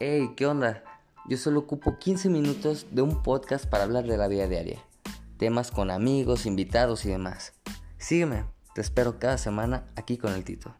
hey, ¿qué onda? Yo solo ocupo 15 minutos de un podcast para hablar de la vida diaria, temas con amigos, invitados y demás. Sígueme, te espero cada semana aquí con el Tito.